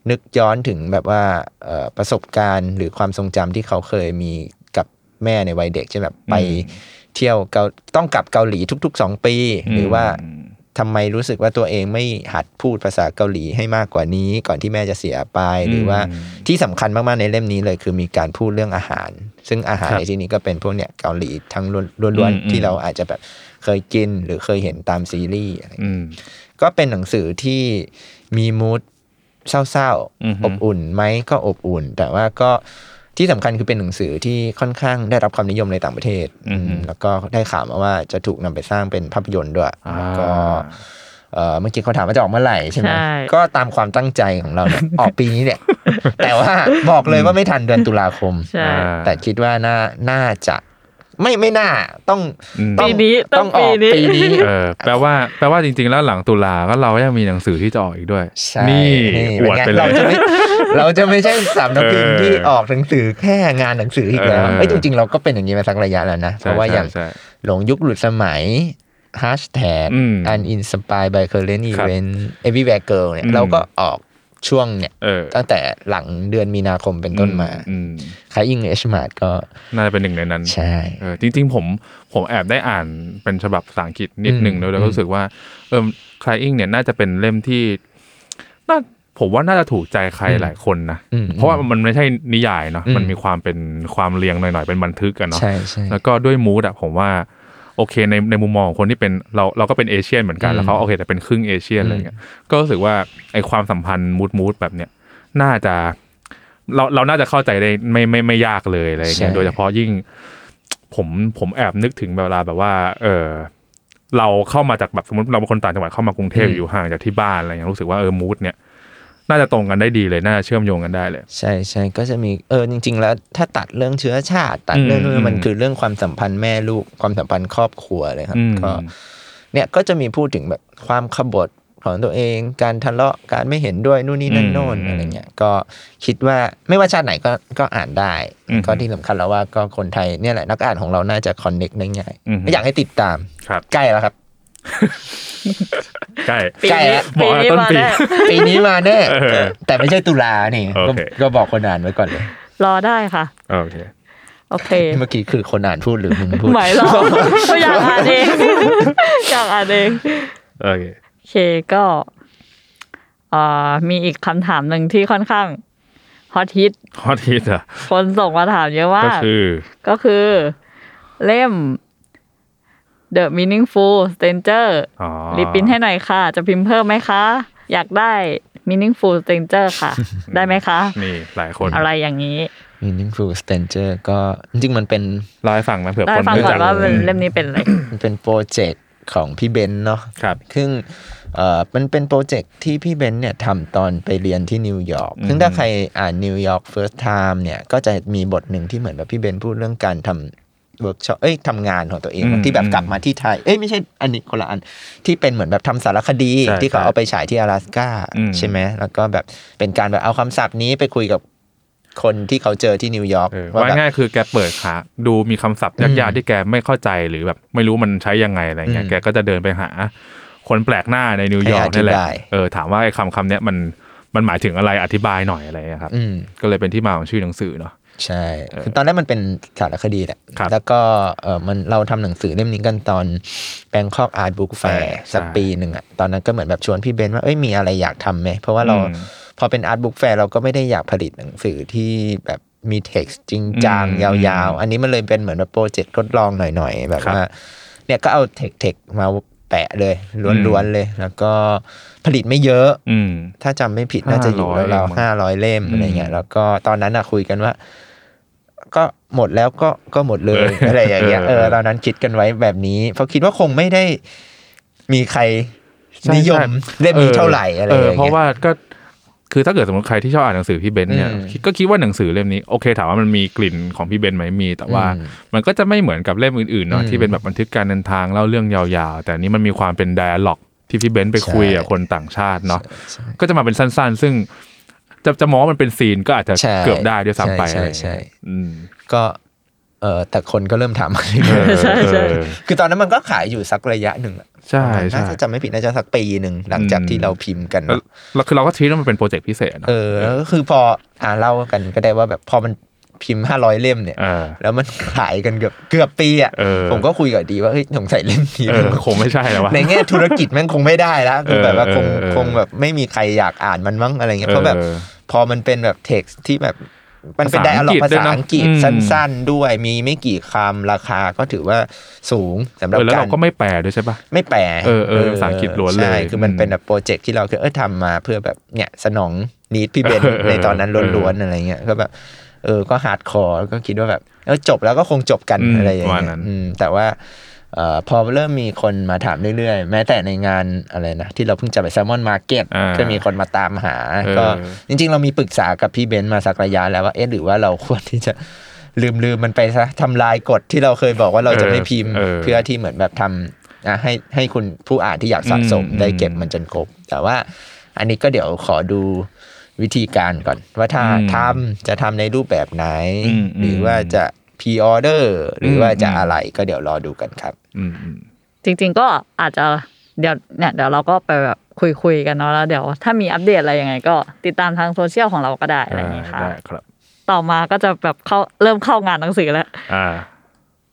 นึกย้อนถึงแบบว่าเอ่อประสบการณ์หรือความทรงจำที่เขาเคยมีกับแม่ในวัยเด็กใช่นแบบไปเที่ยวเกาต้องกลับเกาหลีทุกๆสองปี หรือว่า ทำไมรู้สึกว่าตัวเองไม่หัดพูดภาษาเกาหลีให้มากกว่านี้ ก่อนที่แม่จะเสียไป หรือว่าที่สำคัญมากๆในเล่มนี้เลย คือมีการพูดเรื่องอาหาร ซึ่งอาหารครับในที่นี้ก็เป็นพวกเนี่ยเกาหลีทั้งล้วนล้วนอืมๆที่เราอาจจะแบบเคยกินหรือเคยเห็นตามซีรีส์อะไรอืมก็เป็นหนังสือที่มีมูดเศร้าอือฮึๆอบอุ่นไหมก็อบอุ่น แต่ว่าก็ ที่สำคัญคือเป็นหนังสือที่ค่อนข้างได้รับความนิยมในต่างประเทศอือฮึอืมแล้วก็ได้ข่าวมาว่าจะถูกนำไปสร้างเป็นภาพยนตร์ด้วยอ่าแล้วก็เอ่อเมื่อกี้เขาถามว่าจะออกเมื่อไหร่ใช่ไหมใช่ก็ตามความตั้งใจของเราเนี่ยออกปีนี้เนี่ย แต่ว่าบอกเลยว่าไม่ทันเดือนตุลาคมใช่อ่าแต่คิดว่าน่าน่าจะ ไม่ไม่น่าต้องอืมต้องปีนี้ต้องออกปีปีนี้นี้เออแปลว่าแปลว่าจริง ๆ แล้วหลังตุลาก็เราก็ยังมีหนังสือที่จะออกอีกด้วยใช่นี่นี่อวดไปเลเรายจะไม่เราจะไม่ใช่สามนักพิมพ์เออที่ออกหนังสือแค่งานหนังสืออีกแล้วเออไอ้ยจริงๆเราก็เป็นอย่างนี้มาสักระยะแล้วนะเพใช่ราะว่าอย่างใช่หลงยุคหลุดสมัย hashtag อืม uninspired by current ครับ event everywhere girl เนี่ยอืมเราก็ออก ช่วงเนี่ยเออตั้งแต่หลังเดือนมีนาคมเป็นต้นมาอืมคายอิงเอชมาดก็น่าจะเป็นหนึ่งในนั้น ใช่เออจริง ๆ ผมผมแอบได้อ่านเป็นฉบับภาษาอังกฤษนิดหนึ่งอืมแล้วแล้วก็รู้สึกว่าเออคลายอิงเนี่ยน่าจะเป็นเล่มที่น่าผมว่าน่าจะถูกใจใครหลายคนนะอืมเพราะว่ามันไม่ใช่นิยายเนาะอืมมันมีความเป็นความเรียงหน่อยๆ เป็นบันทึกกันเนาะใช่ใช่แล้วก็ด้วยมูดอะผมว่า โอเคในในมุมมองของคนที่เป็นเราเราก็เป็นเอเชียนเหมือนกันอืมแล้วเขาโอเคแต่เป็นครึ่งเอเชียนอะไรเงี้ยก็รู้สึกว่าไอความสัมพันธ์มูดมูดแบบเนี้ยน่าจะเราเราน่าจะเข้าใจได้ไม่ไม่ไม่ยากเลยอะไรเงี้ยใช่โดยเฉพาะยิ่ง ผมผมแอบนึกถึงเวลาแบบว่า เออเราเข้ามาจากแบบสมมติเราเป็นคนต่างจังหวัดเข้ามากรุงเทพอยู่ห่างจากที่บ้านอะไรเงี้ยรู้สึกว่าเออมูดเนี่ย น่าจะตรงกันได้ดีเลยน่าจะเชื่อมโยงกันได้เลย ใช่ใช่ก็จะมีเออจริง ๆ แล้วถ้าตัดเรื่องเชื้อชาติ ตัดเรื่องอืมนู้นมันคือเรื่องความสัมพันธ์แม่ลูกความสัมพันธ์ครอบครัวเลยครับอืมก็เนี่ยก็จะมีพูดถึงแบบความขบฏของตัวเองการทะเลาะการไม่เห็นด้วยนู่นนี่นั่นโน่นอะไรเงี้ยก็คิดว่าไม่ว่าชาติไหนก็ก็อ่านได้อืมก็ที่สำคัญแล้วว่าก็คนไทยเนี่ยแหละนักอ่านของเราน่าจะคอนเน็กได้ง่ายอืมอยากให้ติดตามครับใกล้แล้วครับ ใกล้ปีใกล้นี้แล้วบอกปีว่านี้ต้นมาปีแน่ปีนี้มาแน่เออแต่ไม่ใช่ตุลานี่โอก็เคก็บอกคนอ่านไว้ก่อนเลย รอได้ค่ะ โอเคโอเค เมื่อกี้คือคนอ่านพูดหรือมึงพูดหมายรอก็อยากอ่านเองอยากอ่านเองโอเคโอเคก็เอ่อมีอีกคำถามหนึ่งที่ค่อนข้างฮอตฮิตฮอตฮิตอะคนส่งมาถามเยอะมาก็กคือ ก็คือ เล่ม The Meaningful Stranger อ๋อ reprint ให้หน่อยค่ะ จะพิมพ์เพิ่มไหมคะ อยากได้ Meaningful Stranger ค่ะ ได้ไหมคะ นี่หลายคนอะไรอย่างนี้ Meaningful Stranger ก็จริงๆมันเป็นเล่าให้ฟังนะเผื่อได้คนฟังไม่ก่อจันกว่าเป็นเล่มนี้เป็นอะไรมันเป็นโปรเจกต์ของพี่เบนซ์เนาะครับซึ่งเอ่อมันเป็นโปรเจกต์ที่พี่เบนซ์เนี่ยทำตอนไปเรียนที่นิวยอร์กอืมซึ่งถ้าใครอ่านนิวยอร์ก First Time เนี่ย ก็จะมีบทหนึ่งที่เหมือนแบบพี่เบนซ์พูดเรื่องการทำ เวิร์กช็อปเอ้ยทำงานของตัวเองที่แบบกลับมาที่ไทย เอ้ยไม่ใช่อันนี้คนละอันที่เป็นเหมือนแบบทำสารคดีที่เขาเอาไปฉายที่阿拉斯าใช่ไหมแล้วก็แบบเป็นการแบบเอาคำศัพท์นี้ไปคุยกับคนที่เขาเจอที่นิวยอร์กว่าง่ายคือแกเปิดขาดูมีคำศัพท์ยากๆที่แกไม่เข้าใจหรือแบบไม่รู้มันใช้ยังไงอะไรเงี้ยแกก็จะเดินไปหา คนแปลกหน้าในนิวยอร์กนี่แหละเออถามว่าไอ้คำคำเนี้ยมันมันหมายถึงอะไรอธิบายหน่อยอะไรครับก็เลยเป็นที่มาของชื่อหนังสือเนาะ ใช่ คือตอนแรกมันเป็นสารคดีแหละครับแล้วก็เออมันเราทำหนังสือเล่มนี้กันตอนแบงคอกอาร์ตบุ๊กแฟ Fair ร์สักใช่ปีหนึ่งอะตอนนั้นก็เหมือนแบบชวนพี่เบนซ์ว่าเอ้ยมีอะไรอยากทำไหม เพราะว่าเราอืมพอเป็น art book fair เราก็ไม่ได้อยากผลิตหนังสือที่แบบมีเท็กซ์จริงจังอืมยาวๆ อันนี้มันเลยเป็นเหมือนแบบโปรเจกต์ทดลองหน่อยๆ แบบครับว่าเนี่ยก็เอา text text มาแปะเลยล้วนๆเลย แล้วก็ ผลิตไม่เยอะอืมถ้าจำไม่ผิดน่าจะอยู่500ราวเองมั้งๆห้าร้อยเล่มอืมอะไรเงี้ยแล้วก็ตอนนั้นอะคุยกันว่า ก็หมดแล้วก็ก็หมดเลยเอออะไรอย่างเงี้ยเอเอออตอนนั้นคิดกันไว้แบบนี้ เพราะคิดว่าคงไม่ได้มีใครใช่นิยมใช่เล่มนี้เท่าไหร่อะไรเอออย่างเพราะเงี้ยว่าก็คือถ้าเกิดสมมติใครที่ชอบอ่านหนังสือพี่เบนซ์เนี่ยอืมคิดก็คิดว่าหนังสือเล่มนี้โอเคถามว่ามันมีกลิ่นของพี่เบนซ์ไหมมี แต่ว่าอืมมันก็จะไม่เหมือนกับเล่มอื่นๆเนาะอืมที่เป็นแบบบันทึกการเดินทางเล่าเรื่องยาวๆ แต่อันนี้มันมีความเป็น dialogue ที่พี่เบนซ์ไปคุยกับใช่คนต่างชาติเนาะใช่ก็จะมาเป็นสั้น ๆ ซึ่งจะจะมองว่ามันเป็น zine ก็อาจจะใช่เกือบได้ด้วยซ้ำไปใช่อะไรใช่อย่างเงี้ยอืมก็เออแต่คนก็เริ่มถามมาเออใช่ใช่เออคือตอนนั้นมันก็ขายอยู่สักระยะหนึ่งอะใช่น่าใช่จะจำไม่ผิดน่าจะสักปีหนึ่งหลังจากอืมที่เราพิมพ์กันแล้วเนอะแล้วคือเราก็ทีว่ามันเป็นโปรเจกต์พิเศษเนอะเออแล้วก็คือพออ่าเล่ากันก็ได้ว่าแบบพอมัน พิมพ์ห้าร้อยเล่มเนี่ยเออแล้วมันขายกันเกือบเกือบปีอะเออผมก็คุยกับดีว่าเฮ้ยสงสัยเล่มนี้เออคงไม่ใช่แล้ววะในแง่ธุรกิจแม่งคงไม่ได้แล้วคือแบบว่าคงเออเออคงแบบไม่มีใครอยากอ่านมันมั้งอะไรเงี้ยเพราะแบบออพอมันเป็นแบบ text ที่แบบมันเป็นภาไดษาอังกฤษภาษาด้วยนะอังกฤษอืมสั้น ๆ ด้วยมีไม่กี่คำราคาก็ถือว่าสูงสำหรับเออแล้วกาเรารก็ไม่แปลด้วยใช่ปะไม่แปลเออเออภาษาอังกฤษล้วนเลยใช่คือมันอืมเป็นแบบโปรเจกต์ที่เราคือเออทำมาเพื่อแบบเนี่ยสนอง need พี่เบนซ์เออเออในตอนนั้นล้วนๆอะไรเงี้ยก็แบบ เออก็ hardcore ก็คิดว่าแบบเออจบแล้วก็คงจบกันอืมอะไรอย่างประมาณเงี้นั้นอืมแต่ว่าเอ่อพอเริ่มมีคนมาถามเรื่อยๆ แม้แต่ในงานอะไรนะ ที่เราเพิ่งจะไป Salmon Market อ่าก็มีคนมาตามหาเออก็จริง ๆ เรามีปรึกษากับพี่เบนซ์มาสักระยะแล้วว่าเอ๊ะหรือว่าเราควรที่จะลืมลืมมันไปซะทำลายกฎที่เราเคยบอกว่าเราจะไม่พิมพ์เออเพื่อที่เหมือนแบบทำนะให้ให้คุณผู้อ่านที่อยากสะสมอืมได้เก็บมันจนครบ แต่ว่าอันนี้ก็เดี๋ยวขอดู วิธีการก่อน ว่าถ้าอืมทำจะทำในรูปแบบไหนอืมหรือว่าจะพ r ออเดอร์หรือว่าจะอะไรก็เดี๋ยวรอดูกันครับอืมอืมจริง ๆ ก็อาจจะเดี๋ยวเนี่ยเดี๋ยวเราก็ไปแบบคุยคุยๆกันเนาะแล้วเดี๋ยวถ้ามีอัปเดตอะไรยังไง ก็ติดตามทางโซเชียลของเราก็ได้อะไรอย่างนี้ค่ะได้ครับต่อมาก็จะแบบเข้าเริ่มเข้างานหนังสือแล้ว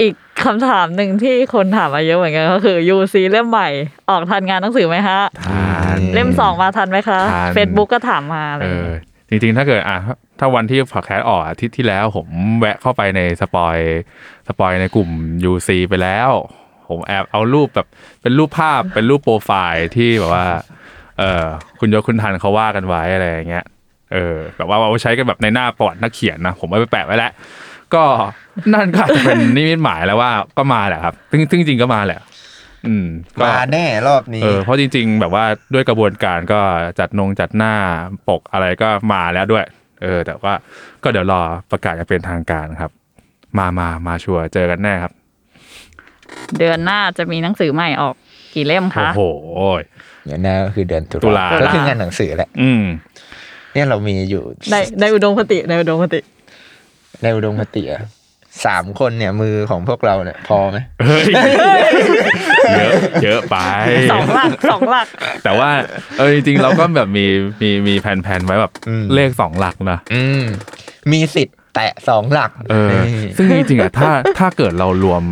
อ่าอีกคำถามหนึ่งที่คนถามมาเยอะเหมือนกันก็คือ UC เล่มใหม่ ออกทันงานหนังสือไหมฮะทันอืมเล่มสองมาทันไหมคะ ทัน Facebook ก็ถามมาอะไรเออย่างอเงี้ยจริงๆ ถ้าเกิดอะถ้าวันที่พอดแคสต์ออกอาทิตย์ที่แล้วผมแวะเข้าไปใน spoil spoil ในกลุ่ม UC ไปแล้ว ผมแอบเอารูปแบบเป็นรูปภาพเป็นรูปโปรไฟล์ที่แบบว่า เออคุณยศคุณทันเขาว่ากันไว้อะไรอย่างเงี้ยเออแบบว่าเอาไว้ใช้กันแบบในหน้าประวัตินักเขียนนะ ผมเอาไปแปะไว้แล้ว ก็นั่นก็อาจจะเป็นนิมิตหมายแล้วว่าก็มาแหละครับซึ่งซึ่งจริงก็มาแหละ อืมก็มาแน่รอบนี้ เออเพราะจริง ๆ แบบว่าด้วยกระบวนการก็จัดนงจัดหน้าปกอะไรก็มาแล้วด้วย เออ แต่ว่าก็เดี๋ยวรอประกาศอย่างเป็นทางการครับ มามามาชัวร์เจอกันแน่ครับ เดือนหน้าจะมีหนังสือใหม่ออกกี่เล่มโอ้คะโหเดี๋ยวหน้าก็คือเดือนตุตุลาก็คืองานหนังสือแหละ อืม เนี่ยเรามีอยู่ในในอุดมคติในอุดมคติ ในอุดมคติอะสามคนเนี่ยมือของพวกเราเนี่ยพอไหมเฮ้ยเยอะเยอะไปสองหลักสองหลัก แต่ว่าเออจริงๆเราก็แบบมีมีมีแผนๆไว้แบบอืมเลขสองหลักนะอืมมีสิทธิ์แตะสองหลักเออนี่ซึ่งจริงๆอะถ้าถ้าเกิดเรารวม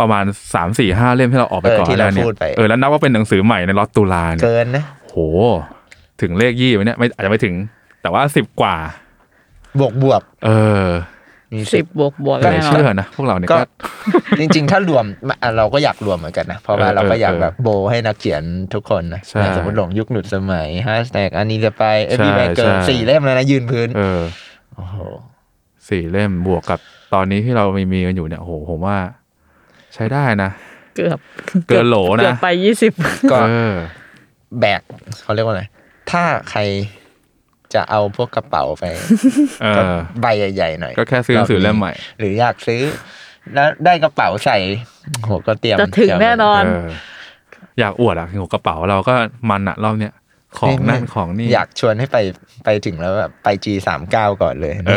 ประมาณสามสี่ห้าเล่มที่เราออกไปเออก่อนที่แล้เราวเนี่ยพูดไปเออแล้วนับว่าเป็นหนังสือใหม่ในล็อตตุลาเนี่ยเกินนะโห ถึงเลขยี่ไหมเนี่ยไม่อาจจะไม่ถึง แต่ว่าสิบกว่า บวกบวกเออมีสิบบวกบวกก็แน่นอเชื่อนนะพวกเราเนี่ยก็ ก็ จริง ๆ ถ้ารวมอะเราก็อยากรวมเหมือนกันนะ เพราะว่าเออเราก็อยากเออแบบโบให้นักเขียนทุกคนนะใช่สมมติหลงยุคหนุดสมัยฮ s แท็กอันนี้จะไปเอใช่พีแมเกินใช่ สี่เล่มแล้วนะยืนพื้นเออโอ้โหสี่เล่มบวกกับตอนนี้ที่เรามีมีกันอยู่เนี่ยโหผมว่า ใช้ได้นะ เกือบเกินโหลนะ เกือบไปยี่สิบก็เออ แบกเขาเรียกว่าอะไร ถ้าใคร จะเอาพวกกระเป๋าไปเอก็อใบใหญ่ๆหน่อย ก็แค่ซื้อหนังสือเล่มใหม่ หรืออยากซื้อ แล้วได้กระเป๋าใส่โหก็เตรียมจะถึงแน่นอนเอออยากอวดอะหัวกระเป๋าเราก็มันอะรอบเนี้ย ของนั่นของนี่ อยากชวนให้ไปไปถึงแล้วแบบไป G สามเก้าก่อนเลยเอ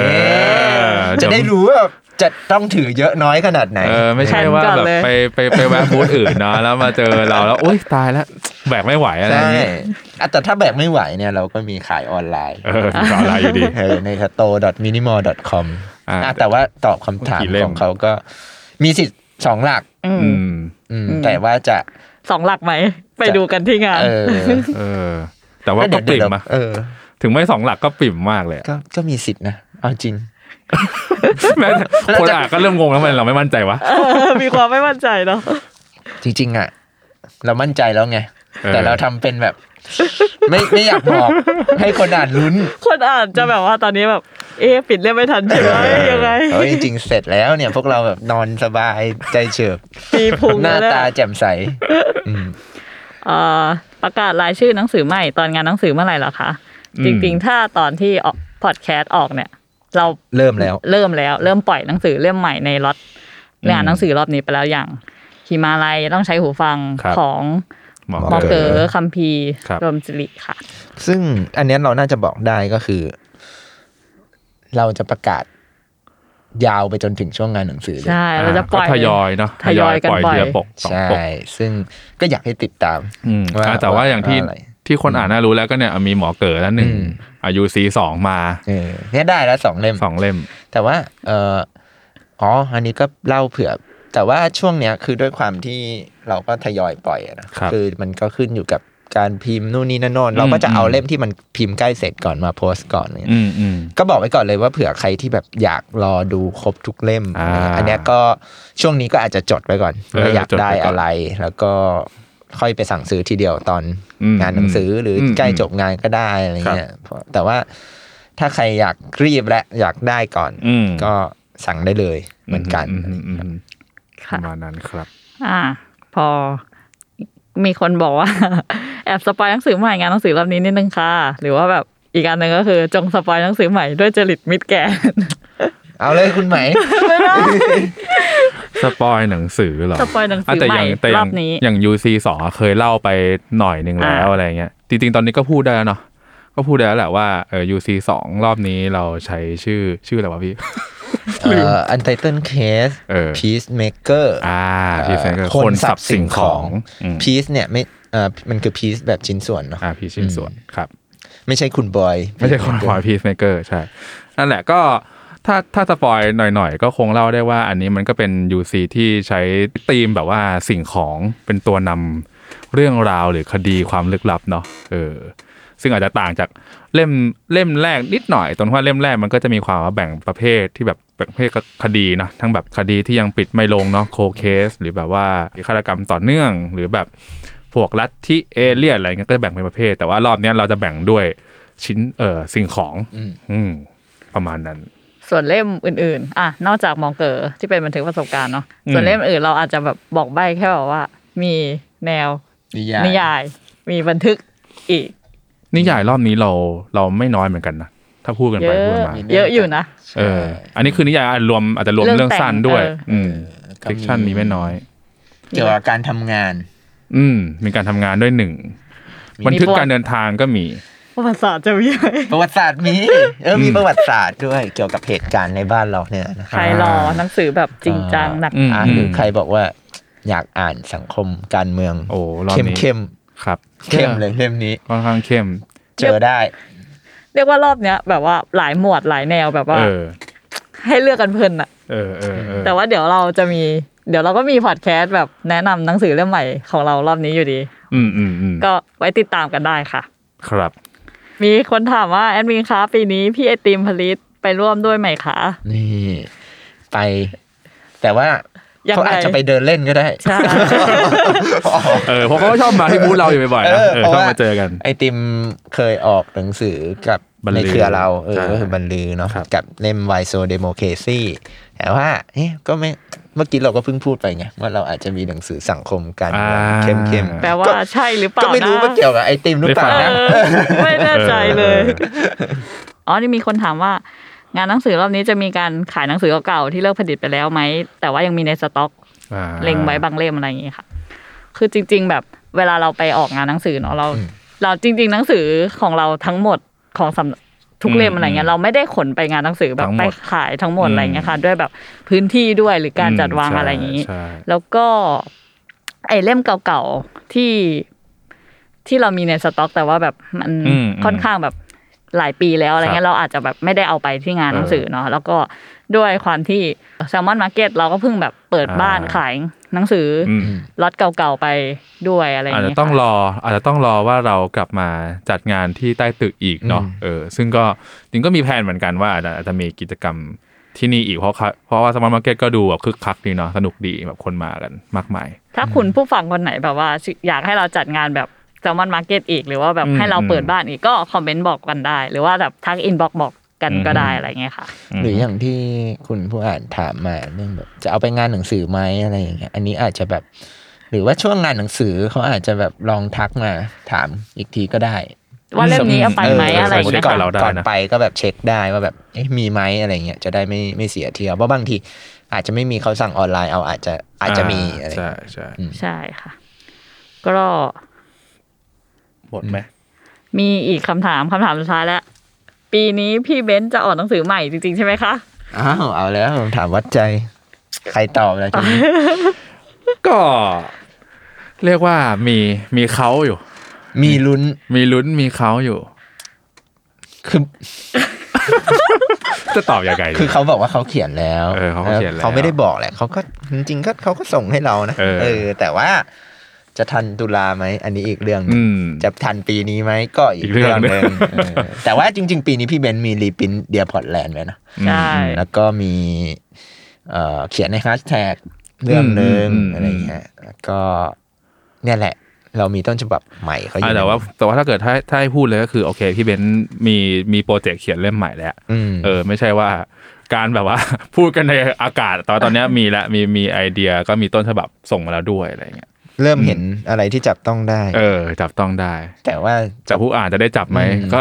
อจะได้รู้ว่าจะต้องถือเยอะน้อยขนาดไหนเออไม่ใช่แผนว่าก่อนแบบเลยไปไปไปแวะบูธอื่นเนาะแล้วมาเจอเราแล้วอุ้ยตายแล้วแบกไม่ไหวอะไรอใช่ย่างงี้อะแต่ถ้าแบกไม่ไหวเนี่ยเราก็มีขายออนไลน์เออสอนอะไรอยู่ดีเออใน store.minimal.com อ่าอะแต่ว่าตอบคำถามกี่เล่มของเขาก็มีสิทธิ์สองหลักอืมอืมอืมแต่ว่าจะสองหลักไหม ไปดูกันที่งาน เออเออ แต่ว่าก็เดี๋ยปิ่มเดี๋ยวอะเออ ถึงไม่สองหลักก็ปิ่มมากเลยอะก็ก็มีสิทธิ์นะเอาจริงแม้แต่คนอ่านก็เริ่มงงแล้วทำไมันเราไม่มั่นใจวะมีความไม่มั่นใจเนาะจริง ๆ อะ เรามั่นใจแล้วไงเออแต่เราทำเป็นแบบ ไม่ไม่อยากบอกให้คนอ่านลุ้น คนอ่านจะแบบว่าตอนนี้แบบ เอ๊ะปิดเล่มไม่ทันใช่ไหมยังไงเออจริงๆเสร็จแล้วเนี่ย พวกเราแบบนอนสบายใจเฉิบมีพุงหน้าแล้วตาเนี่ยแจ่มใสอืมเอ่อ ประกาศรายชื่อหนังสือใหม่ตอนงานหนังสือเมื่อไหร่เหรอคะอืมจริงๆ ถ้าตอนที่ออกพอดแคสต์ออกเนี่ย เราเริ่มแล้ว เริ่มแล้ว เริ่มปล่อยหนังสือเล่มใหม่ในล็อตเรื่องอ่านหนังสือรอบนี้ไปแล้วอย่างฮิมาลัยต้องใช้หูฟังครับของหมอหมอเก๋เก๋อคัมภีร์ครับรวมสิริค่ะ ซึ่งอันเนี้ยเราน่าจะบอกได้ก็คือ เราจะประกาศ ยาวไปจนถึงช่วงงานหนังสือเลยใช่เราจะปล่อยก็ทยอยเนาะทยอยกันปล่อยปล่อยทีละปกสองใช่ปกซึ่งก็อยากให้ติดตามอืมว่าอ่าแต่ว่าอย่างที่ว่าอะไรที่คนอ่านน่ารู้แล้วก็เนี่ยมีหมอเก๋แล้วหนึ่งอืมอายุซีสองมาเออเนี่ยได้แล้วสองเล่มสองเล่ม แต่ว่าเอออ๋ออันนี้ก็เล่าเผื่อ แต่ว่าช่วงเนี้ยคือด้วยความที่เราก็ทยอยปล่อยอะนะครับอมันก็ขึ้นอยู่กับ การพิมพ์นู่นนี่นั่นโน่นเราก็จะเอาอืมเล่มที่มันพิมพ์ใกล้เสร็จก่อนมาโพสต์ก่อนเนี่ยอืมอืมก็บอกไว้ก่อนเลยว่าเผื่อใครที่แบบอยากรอดูครบทุกเล่มอ่าอันเนี้ยก็ช่วงนี้ก็อาจจะจดไว้ก่อนเออว่าอยากจดไว้ได้ก่อนอะไร แล้วก็ค่อยไปสั่งซื้อทีเดียวตอนอืมงานหนังสือหรืออืมใกล้จบงานก็ได้อะไรเงี้ยเพราะแต่ว่าถ้าใครอยากรีบและอยากได้ก่อนอืมก็สั่งได้เลยเหมือนกันอืมอืมอืมปค่ะประมาณนั้นครับ อ่า พอมีคนบอกว่า แอบ spoil หนังสือใหม่งานหนังสือรอบนี้นิดนึงค่ะ หรือว่าแบบอีกอันหนึ่งก็คือจง spoil หนังสือใหม่ด้วยจริตมิดแกนเอาเลยคุณไหมสปอยหนังสือเหรอสปอยหนังสือแต่ใหม่อย่างแต่อรย่าองบนี้อย่าง UC สองอะเคยเล่าไปหน่อยหนึ่งแล้วอ่าอะไรเงี้ยจริงๆตอนนี้ก็พูดได้แล้วเนาะก็พูดได้แล้วแหละว่าเออ UC สองรอบนี้เราใช้ชื่อชื่ออะไรวะพี่เอ่อ Untitled Case เออ Peacemaker อ่าเอ่อพี่เซนก็คนสับสิ่งของอืม Piece เนี่ยไม่เอ่อมันคือ piece แบบชิ้นส่วนเนาะอ่าพี่ชิ้นส่วนครับ ไม่ใช่คุณบอย ไม่ใช่คนควาย Peacemaker ใช่นั่นแหละก็ถ้าถ้า spoil หน่อยๆ ก็คงเล่าได้ว่าอันนี้มันก็เป็น UC ที่ใช้ธีมแบบว่าสิ่งของเป็นตัวนำเรื่องราวหรือคดีความลึกลับเนาะเออซึ่งอาจจะต่างจากเล่มเล่มแรกนิดหน่อยตรงที่ว่าเล่มแรกมันก็จะมีความว่าแบ่งประเภทที่แบบแบ่งประเภทคดีนะทั้งแบบคดีที่ยังปิดไม่ลงเนาะ cold case หรือแบบว่าฆาตกรรมต่อเนื่อง หรือแบบ พวกลัทธิเอเลี่ยนอะไรเงี้ยก็จะแบ่งเป็นประเภท แต่ว่ารอบเนี้ยเราจะแบ่งด้วยชิ้นเอ่อสิ่งของ อืมประมาณนั้น ส่วนเล่มอื่นๆ อะ นอกจากมองเก๋อที่เป็นบันทึกประสบการณ์เนาะอืมส่วนเล่มอื่นเราอาจจะแบบบอกใบ้แค่แบบว่า มีแนวนิยายนิยาย มีบันทึกอีก นิยายรอบนี้เราเราไม่น้อยเหมือนกันนะถ้าพูดกันเยไปอะพูดมามีเยอะอยู่นะเออ อันนี้คือนิยายอาจรวมอาจจะรวมเรื่เรื่อองงสั้นแต่งด้วยเอออือืมก็ fiction มีไม่น้อย เกี่ยวกับการทำงาน อืม มีการทำงานด้วยหนึ่งมีบันทึกการเดินทางก็มี ประวัติศาสตร์จะมีไหมประวัติศาสตร์มี เออมีประวัติศาสตร์ด้วยเกี่ยวกับเหตุการณ์ในบ้านเราเนี่ยนะใครรอหนังสือแบบจริงจังหนักอืมอ่าหรือใครบอกว่า อยากอ่านสังคมการเมือง โอ้รอบเข้มนี้เข้มครับๆเข้มเลยเล่มนี้ค่อนข้างเข้ม เจอได้ เรียกว่ารอบเนี้ย แบบว่าหลายหมวดหลายแนวแบบว่าเออให้เลือกกันเพลินอะเออเออเออแต่ว่าเดี๋ยวเราจะมี เดี๋ยวเราก็มีพอดแคสต์แบบแนะนำหนังสือเล่มใหม่ของเรารอบนี้อยู่ดี อืมอืมอืมก็ไว้ติดตามกันได้ค่ะ ครับ มีคนถามว่าแอดมินคะปีนี้พี่ไอติมผลิตไปร่วมด้วยไหมคะ นี่ ไป แต่ว่ายังไงเขาอาจจะไปเดินเล่นก็ได้ใช่เออเพราะเขาก็ชอบมาที่บูธเราอยู่บ่อยๆนะเออเออเพราะชอบว่ามาเจอกัน ไอติมเคยออกหนังสือกับบรรลืในอเครือเราเออใช่ก็คือบรรลือเนาะครับกับเล่ม Why So Democracy แต่ว่าเอ๊ะก็ไม่ เมื่อกี้เราก็เพิ่งพูดไปไงว่าเราอาจจะมีหนังสือสังคมการเมืองเข้มเข้มๆแปลว่าใช่หรือเปล่าก็ไม่รู้นะว่าเกี่ยวกับไอติมหรือเปล่าได้นะฟังเออไม่แน่ใจเลยอ๋อนี่มีคนถามว่างานหนังสือรอบนี้จะมีการขายหนังสือเก่าๆที่เลิกผลิตไปแล้วไหมแต่ว่ายังมีในสต็อกอ่าเล็งไว้บางเล่มอะไรอย่างงี้ค่ะ คือจริง ๆ แบบเวลาเราไปออกงานหนังสือเนาะเราอืมเราจริง ๆ หนังสือของเราทั้งหมดของสำ ทุกเล่มอะไรเงี้ยเราไม่ได้ขนไปงานหนังสือแบบทั้งหไปมดขายทั้งหมดอะไรเงี้ยค่ะด้วยแบบพื้นที่ด้วยหรือการจัดวางใช่อะไรอย่างงี้ใช่แล้วก็ ไอเล่มเก่าๆที่ที่เรามีในสต็อก แต่ว่าแบบมันอืมค่อนข้างแบบหลายปีแล้วอะไรเงี้ยเราอาจจะแบบไม่ได้เอาไปที่งานหนังสือเนาะแล้วก็ด้วยความที่แซลมอนมาร์เก็ตเราก็เพิ่งแบบ เปิดอ่าบ้านขายหนังสือออืมล็อตเก่าๆไปด้วยอะไรอาจเงี้จะยต้องค่ะรอ อาจจะต้องรอว่าเรากลับมาจัดงานที่ใต้ตึกอีกเนาะอืมเออ ซึ่งก็จริงก็มีแผนเหมือนกันว่าอาจจะอาจจะมีกิจกรรมที่นี่อีกเพราะเขาเพราะว่า Salmon Market ก็ดูแบบคึกคักดีเนาะสนุกดีแบบคนมากันมากมาย ถ้าคุณผู้ฟังคนไหนแบบว่า อยากให้เราจัดงานแบบ Salmon Market อีก หรือว่าแบบอืมให้เราเปิดบ้านอีกก็ comment บอกกันได้ หรือว่าแบบทัก inbox บอก กันก็ได้อะไรเงี้ยค่ะ หรืออย่างที่คุณผู้อ่านถามมาเรื่องแบบจะเอาไปงานหนังสือไหมอะไรอย่างเงี้ยอันนี้อาจจะแบบ หรือว่าช่วงงานหนังสือเขาอาจจะแบบลองทักมาถามอีกทีก็ได้ ว่าเล่มนี้เอาไปไหมเอะไรอย่างสมเงี้มุยติก่อนเราค่ะได้ก่อนนะไปก็แบบเช็คได้ว่าแบบเอ๊ะมีไหมอะไรเงี้ยจะได้ไม่ไม่เสียเที่ยวเพราะบางทีอาจจะไม่มีเขาสั่งออนไลน์เอาอาจจะอาจจะมีอะไรใช่ใช่ใช่ค่ะ ก็หมดไหมมีอีกคำถามคำถามสุดท้ายแล้ว ปีนี้พี่เบนซ์จะออกหนังสือใหม่จริงๆใช่ไหมคะ อ้าวเอาแล้วถามวัดใจ ใครตอบแล้วทีนี้ก็ เรียกว่ามีมีเขาอยู่ มีลุ้นมีลุ้นมีเขาอยู่คือจะตอบยังไงดี คือเขาบอกว่าเขาเขียนแล้วเออเขาก็เขียนแล้วเขาไม่ได้บอกแหละเขาก็จริงๆก็เขาก็ส่งให้เรานะเออ แต่ว่า จะทันตุลาไหมอันนี้อีกเรื่องหนึ่อืงมจะทันปีนี้ไหมก็อีอีกกเรื่เรื่อองงหนึ่งเออแต่ว่าจริง ๆ ปีนี้พี่เบนซ์มี reprint Dear Portland ไว้นะใช่แล้วก็มีเอ่อเขียนในแฮชแท็กเรื่องหนึ่งอืมอืมอะไรเงี้ยแล้วก็เนี่ยแหละ เรามีต้นฉบับใหม่เขาออะยู่แต่ว่าแต่ว่าถ้าเกิดถ้าถ้าให้พูดเลยก็คือ โอเค พี่เบนซ์มีมี project เขียนเล่มใหม่แล้วอืมเออ ไม่ใช่ว่าการแบบว่า พูดกันในอากาศตอนตอนเนี้ยมีแล้วมีมีไอเดียก็มีต้นฉบับส่งมาแล้วด้วยอะไรเงี้ย เริ่มเห็นอะไรที่จับต้องได้ เออ จับต้องได้ แต่ว่าจะผู้อ่านจะได้จับไหมอืมก็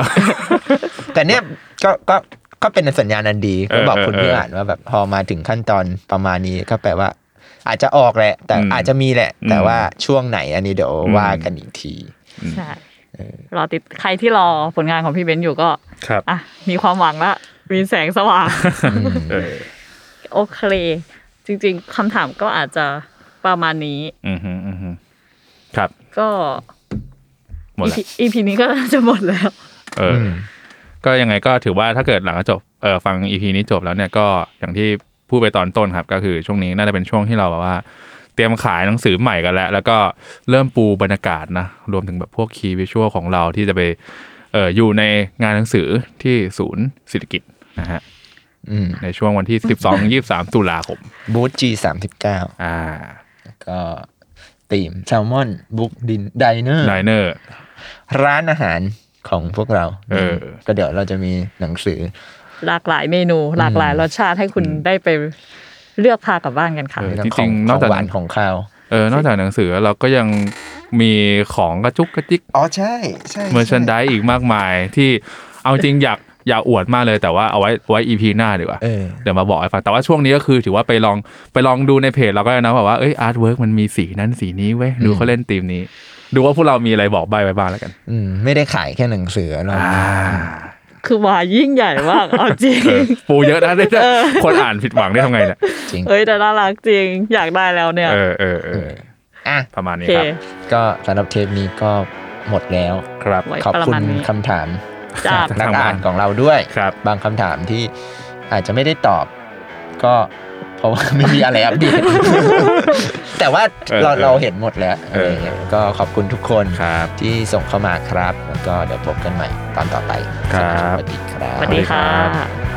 แต่เนี่ยก็ก็ก็เป็นสัญญาณอันดีเอก็อบอกเออคุณเออผู้อ่านว่าแบบพอมาถึงขั้นตอนประมาณนี้ก็แปลว่า อาจจะออกแหละ แต่อืมอาจจะมีแหละ แต่อืมว่าช่วงไหนอันนี้เดี๋ยวอืมว่ากันอีกทีใช่รอติดใครที่รอผลงานของพี่เบนซ์อยู่ก็ครับอะมีความหวังละมีแสงสว่างเออโอเค จริง ๆคำถามก็อาจจะ ประมาณนี้ อืมฮึอืมฮึครับ ก็หมดแล้ว EP EP นี้ก็น่าจะหมดแล้วเอออ ก็ยังไงก็ถือว่าถ้าเกิดหลังจากจบเออฟังอีพีนี้จบแล้วเนี่ยก็อย่างที่พูดไปตอนต้นครับ ก็คือช่วงนี้น่าจะเป็นช่วงที่เราแบบว่า เตรียมขายหนังสือใหม่กันแล้ว แล้วก็เริ่มปูบรรยากาศนะรวมถึงแบบพวก key visual ของเราที่จะไปเอออยู่ในงานหนังสือที่ศูนย์สิริกิติ์นะฮะอืมในช่วงวันที่ 12 23 ตุลาคมบูธ G สามสิบเก้าอ่า ก็ theme Salmon Books Dinner Diner diner ร้านอาหารของพวกเรา เออ ก็เดี๋ยวเราจะมีหนังสือ หลากหลายเมนู หลากหลายรสชาติให้คุณได้ไปเลือกพากลับบ้านกันค่ะเออทั้จริงๆขนออกงจากหวานของข้าวเออนอกจากหนังสือเราก็ยังมีของกระจุกกระจิกอ๋อใช่ใช่เมอร์ชันดายอีกมากมายที่เอาจริงอยาก อยากอวดมากเลยแต่ว่าเอาไว้ไว้ EP หน้าดีกว่าเออเดี๋ยวมาบอกให้ฟัง แต่ว่าช่วงนี้ก็คือถือว่าไปลองไปลองดูในเพจเราก็ได้นะแบบว่าเอ้ยอาร์ตเวิร์กมันมีสีนั้นสีนี้เว้ยดูเขาเล่นธีมนี้ ดูว่าพวกเรามีอะไรบอกใบไว้บ้างแล้วกัน อืมไม่ได้ขายแค่หนังสือเราอ่าคือวายยิ่งใหญ่มากเอาจริงเออปูเยอะนะได้คนอ่านผิดหวังได้ทำไงเนี่ยจริงเอ้ยแต่น่ารักจริงอยากได้แล้วเนี่ย เออเออเอออะประมาณโอนี้เคครับ ก็สำหรับเทปนี้ก็หมดแล้วครับไว้ขอบประคุณมาณนี้คำถาม จากนักทางบ้าอ่านนของเราด้วยครับบางคำถามที่อาจจะไม่ได้ตอบก็เพราะว่าไม่มีอะไรอัปเดตแต่ว่าเออเราเออเราเห็นหมดแล้วเอออะไรเงี้ยก็ขอบคุณทุกคนครับที่ส่งเข้ามาครับ แล้วก็เดี๋ยวพบกันใหม่ตอนต่อไปครับสวัสดีครับสวัสดีค่ะสวัสดีครับ